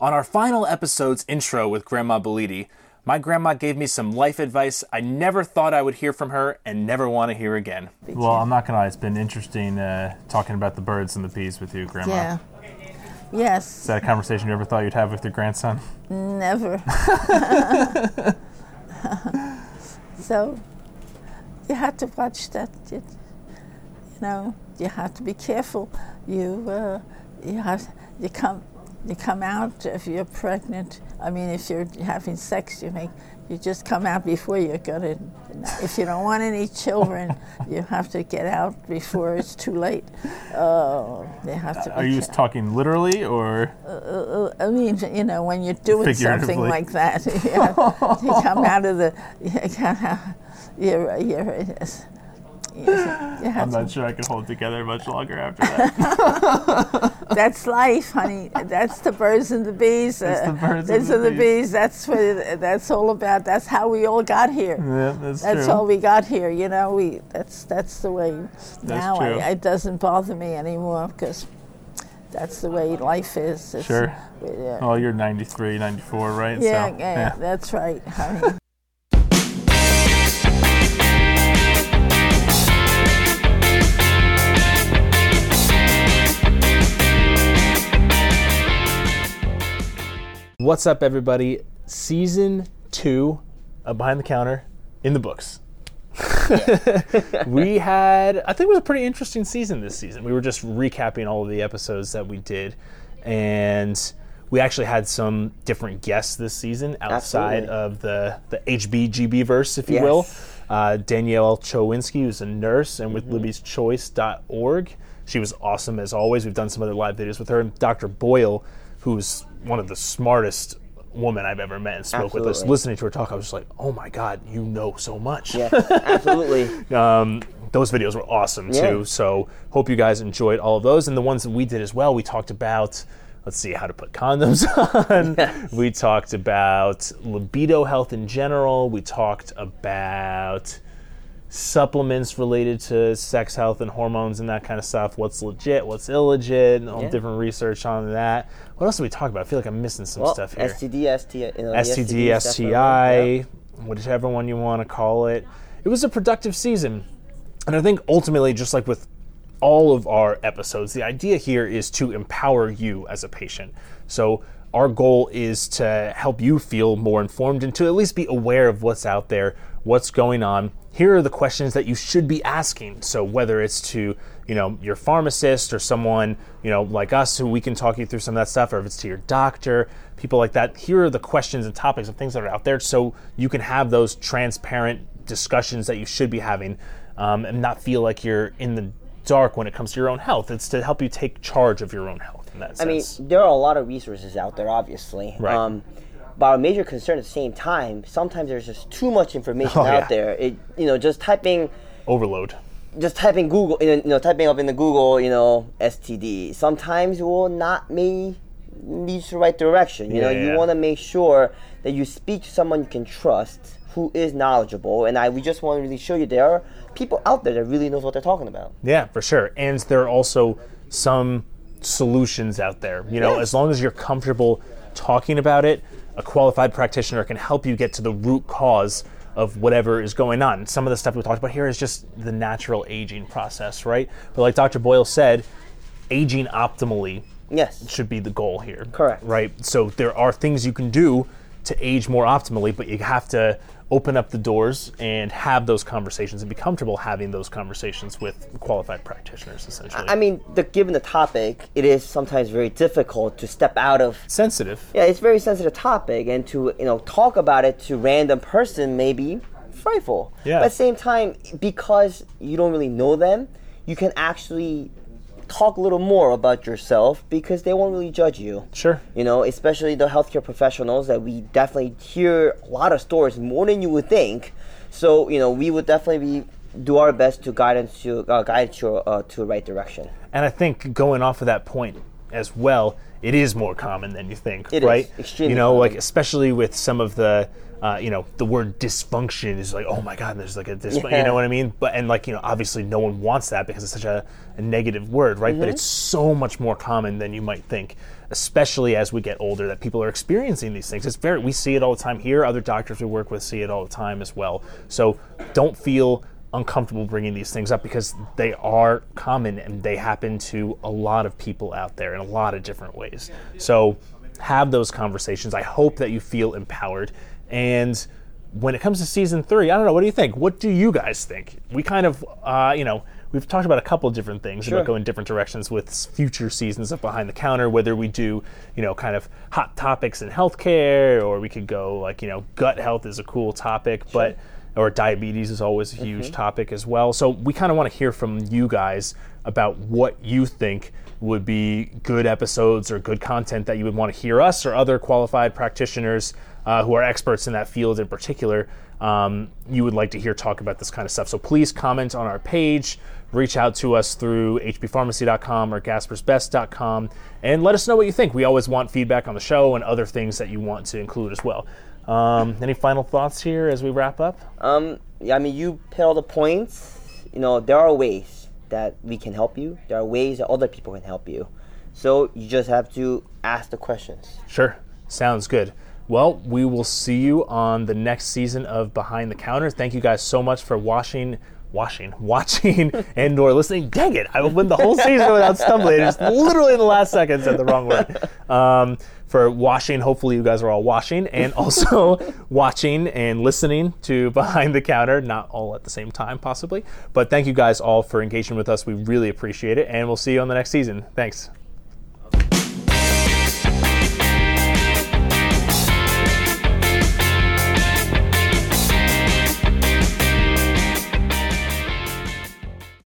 On our final episode's intro with Grandma Belidi, my grandma gave me some life advice I never thought I would hear from her and never want to hear again. Well, I'm not gonna lie, it's been interesting uh, talking about the birds and the bees with you, Grandma. Yeah. Yes. Is that a conversation you ever thought you'd have with your grandson? Never. so you have to watch that. You, you know, you have to be careful. You uh, you have you come you come out if you're pregnant. I mean, if you're having sex, you make you just come out before you're gonna. If you don't want any children, you have to get out before it's too late. Uh, you have to. Are you ca- talking literally or? I mean, you know, when you're doing something like that, yeah, you come out of the, you you're, you're, yes, you, you have I'm not sure I can hold together much longer after that. that's life, honey. That's the birds and the bees. That's uh, the birds those and are the the bees. bees. That's what that's all about. That's how we all got here. yeah, that's, That's true. how we got here. You know, we that's that's the way. now true. I, it doesn't bother me anymore because that's the way life is. It's- Sure. yeah. Oh, you're 93, 94, right? Yeah, So, yeah, that's right. honey. What's up, everybody? Season two of Behind the Counter in the books. we had, I think it was a pretty interesting season this season. We were just recapping all of the episodes that we did, and we actually had some different guests this season outside Absolutely. of the, the HBGB verse, if you will. Uh, Danielle Chowinski, who's a nurse, and with Libby's Choice.org. She was awesome as always. We've done some other live videos with her. And Dr. Boyle, who's one of the smartest women I've ever met and spoke with us. Absolutely. Listening to her talk, I was just like, oh my God, you know so much. Yeah, absolutely. Um, those videos were awesome Yeah. too. So hope you guys enjoyed all of those. And the ones that we did as well, we talked about, let's see, how to put condoms on. We talked about libido health in general. We talked about supplements related to sex health and hormones and that kind of stuff. What's legit, what's illegit, and all Yeah. different research on that. What else did we talk about? I feel like I'm missing some Well, stuff here. STD, STI, you know, STD, STI, whichever one you want to call it. It was a productive season. And I think ultimately, just like with all of our episodes, the idea here is to empower you as a patient. So, our goal is to help you feel more informed and to at least be aware of what's out there, what's going on. Here are the questions that you should be asking. So, whether it's to you know your pharmacist or someone you know like us who we can talk you through some of that stuff, or if it's to your doctor, people like that. Here are the questions and topics of things that are out there, so you can have those transparent discussions that you should be having, um, and not feel like you're in the dark when it comes to your own health. It's to help you take charge of your own health in that I mean, there are a lot of resources out there, obviously. Right. Um, but our major concern at the same time, sometimes there's just too much information Oh, out yeah. there. It, you know, just typing, Overload. just typing Google, you know, typing up in the Google, you know, STD. Sometimes will not may lead to the right direction. You know, Yeah, you yeah. want to make sure that you speak to someone you can trust, who is knowledgeable. And I, we just want to really show you there are people out there that really knows what they're talking about. Yeah, for sure. And there are also some solutions out there. You know, Yes. as long as you're comfortable talking about it, a qualified practitioner can help you get to the root cause of whatever is going on. Some of the stuff we talked about here is just the natural aging process, right? But like Dr. Boyle said, aging optimally Yes. should be the goal here. Correct. Right? So there are things you can do to age more optimally, but you have to open up the doors and have those conversations and be comfortable having those conversations with qualified practitioners essentially. I mean, the, given the topic, it is sometimes very difficult to step out of. sensitive. Yeah, it's a very sensitive topic, and to you know talk about it to random person may be frightful. Yeah. But at the same time, because you don't really know them, you can actually talk a little more about yourself because they won't really judge you. Sure. You know, especially the healthcare professionals that we definitely hear a lot of stories more than you would think. So you know, we would definitely be do our best to guide you uh, guide you uh, to the right direction. And I think going off of that point, as well, it is more common than you think, It is right? extremely you know, like especially with some of the, uh, you know, the word dysfunction is like, oh my god, there's like a dysfunction. You know what I mean? But and like you know, obviously no one wants that because it's such a, a negative word, right? Mm-hmm. But it's so much more common than you might think, especially as we get older, that people are experiencing these things. It's very we see it all the time here. Other doctors we work with see it all the time as well. So don't feel uncomfortable bringing these things up because they are common and they happen to a lot of people out there in a lot of different ways. So have those conversations. I hope that you feel empowered. And when it comes to season three, I don't know. What do you think? What do you guys think? We kind of, uh, you know, we've talked about a couple of different things Sure. about going different directions with future seasons of Behind the Counter. Whether we do, you know, kind of hot topics in healthcare, or we could go like, you know, gut health is a cool topic, but or diabetes is always a huge mm-hmm. topic as well. So we kind of want to hear from you guys about what you think would be good episodes or good content that you would want to hear us or other qualified practitioners uh, who are experts in that field in particular. Um, you would like to hear talk about this kind of stuff. So please comment on our page, reach out to us through hbpharmacy.com or gaspersbest.com, and let us know what you think. We always want feedback on the show and other things that you want to include as well. Um, any final thoughts here as we wrap up? Um, yeah, I mean, you hit all the points. You know, there are ways that we can help you. There are ways that other people can help you. So you just have to ask the questions. Sure. Sounds good. Well, we will see you on the next season of Behind the Counter. Thank you guys so much for watching, washing, watching, and or listening. Dang it! I went the whole season without stumbling. Just literally in the last second said the wrong word. Um, for watching, hopefully you guys are all watching, and also watching and listening to Behind the Counter. Not all at the same time, possibly. But thank you guys all for engaging with us. We really appreciate it, and we'll see you on the next season. Thanks.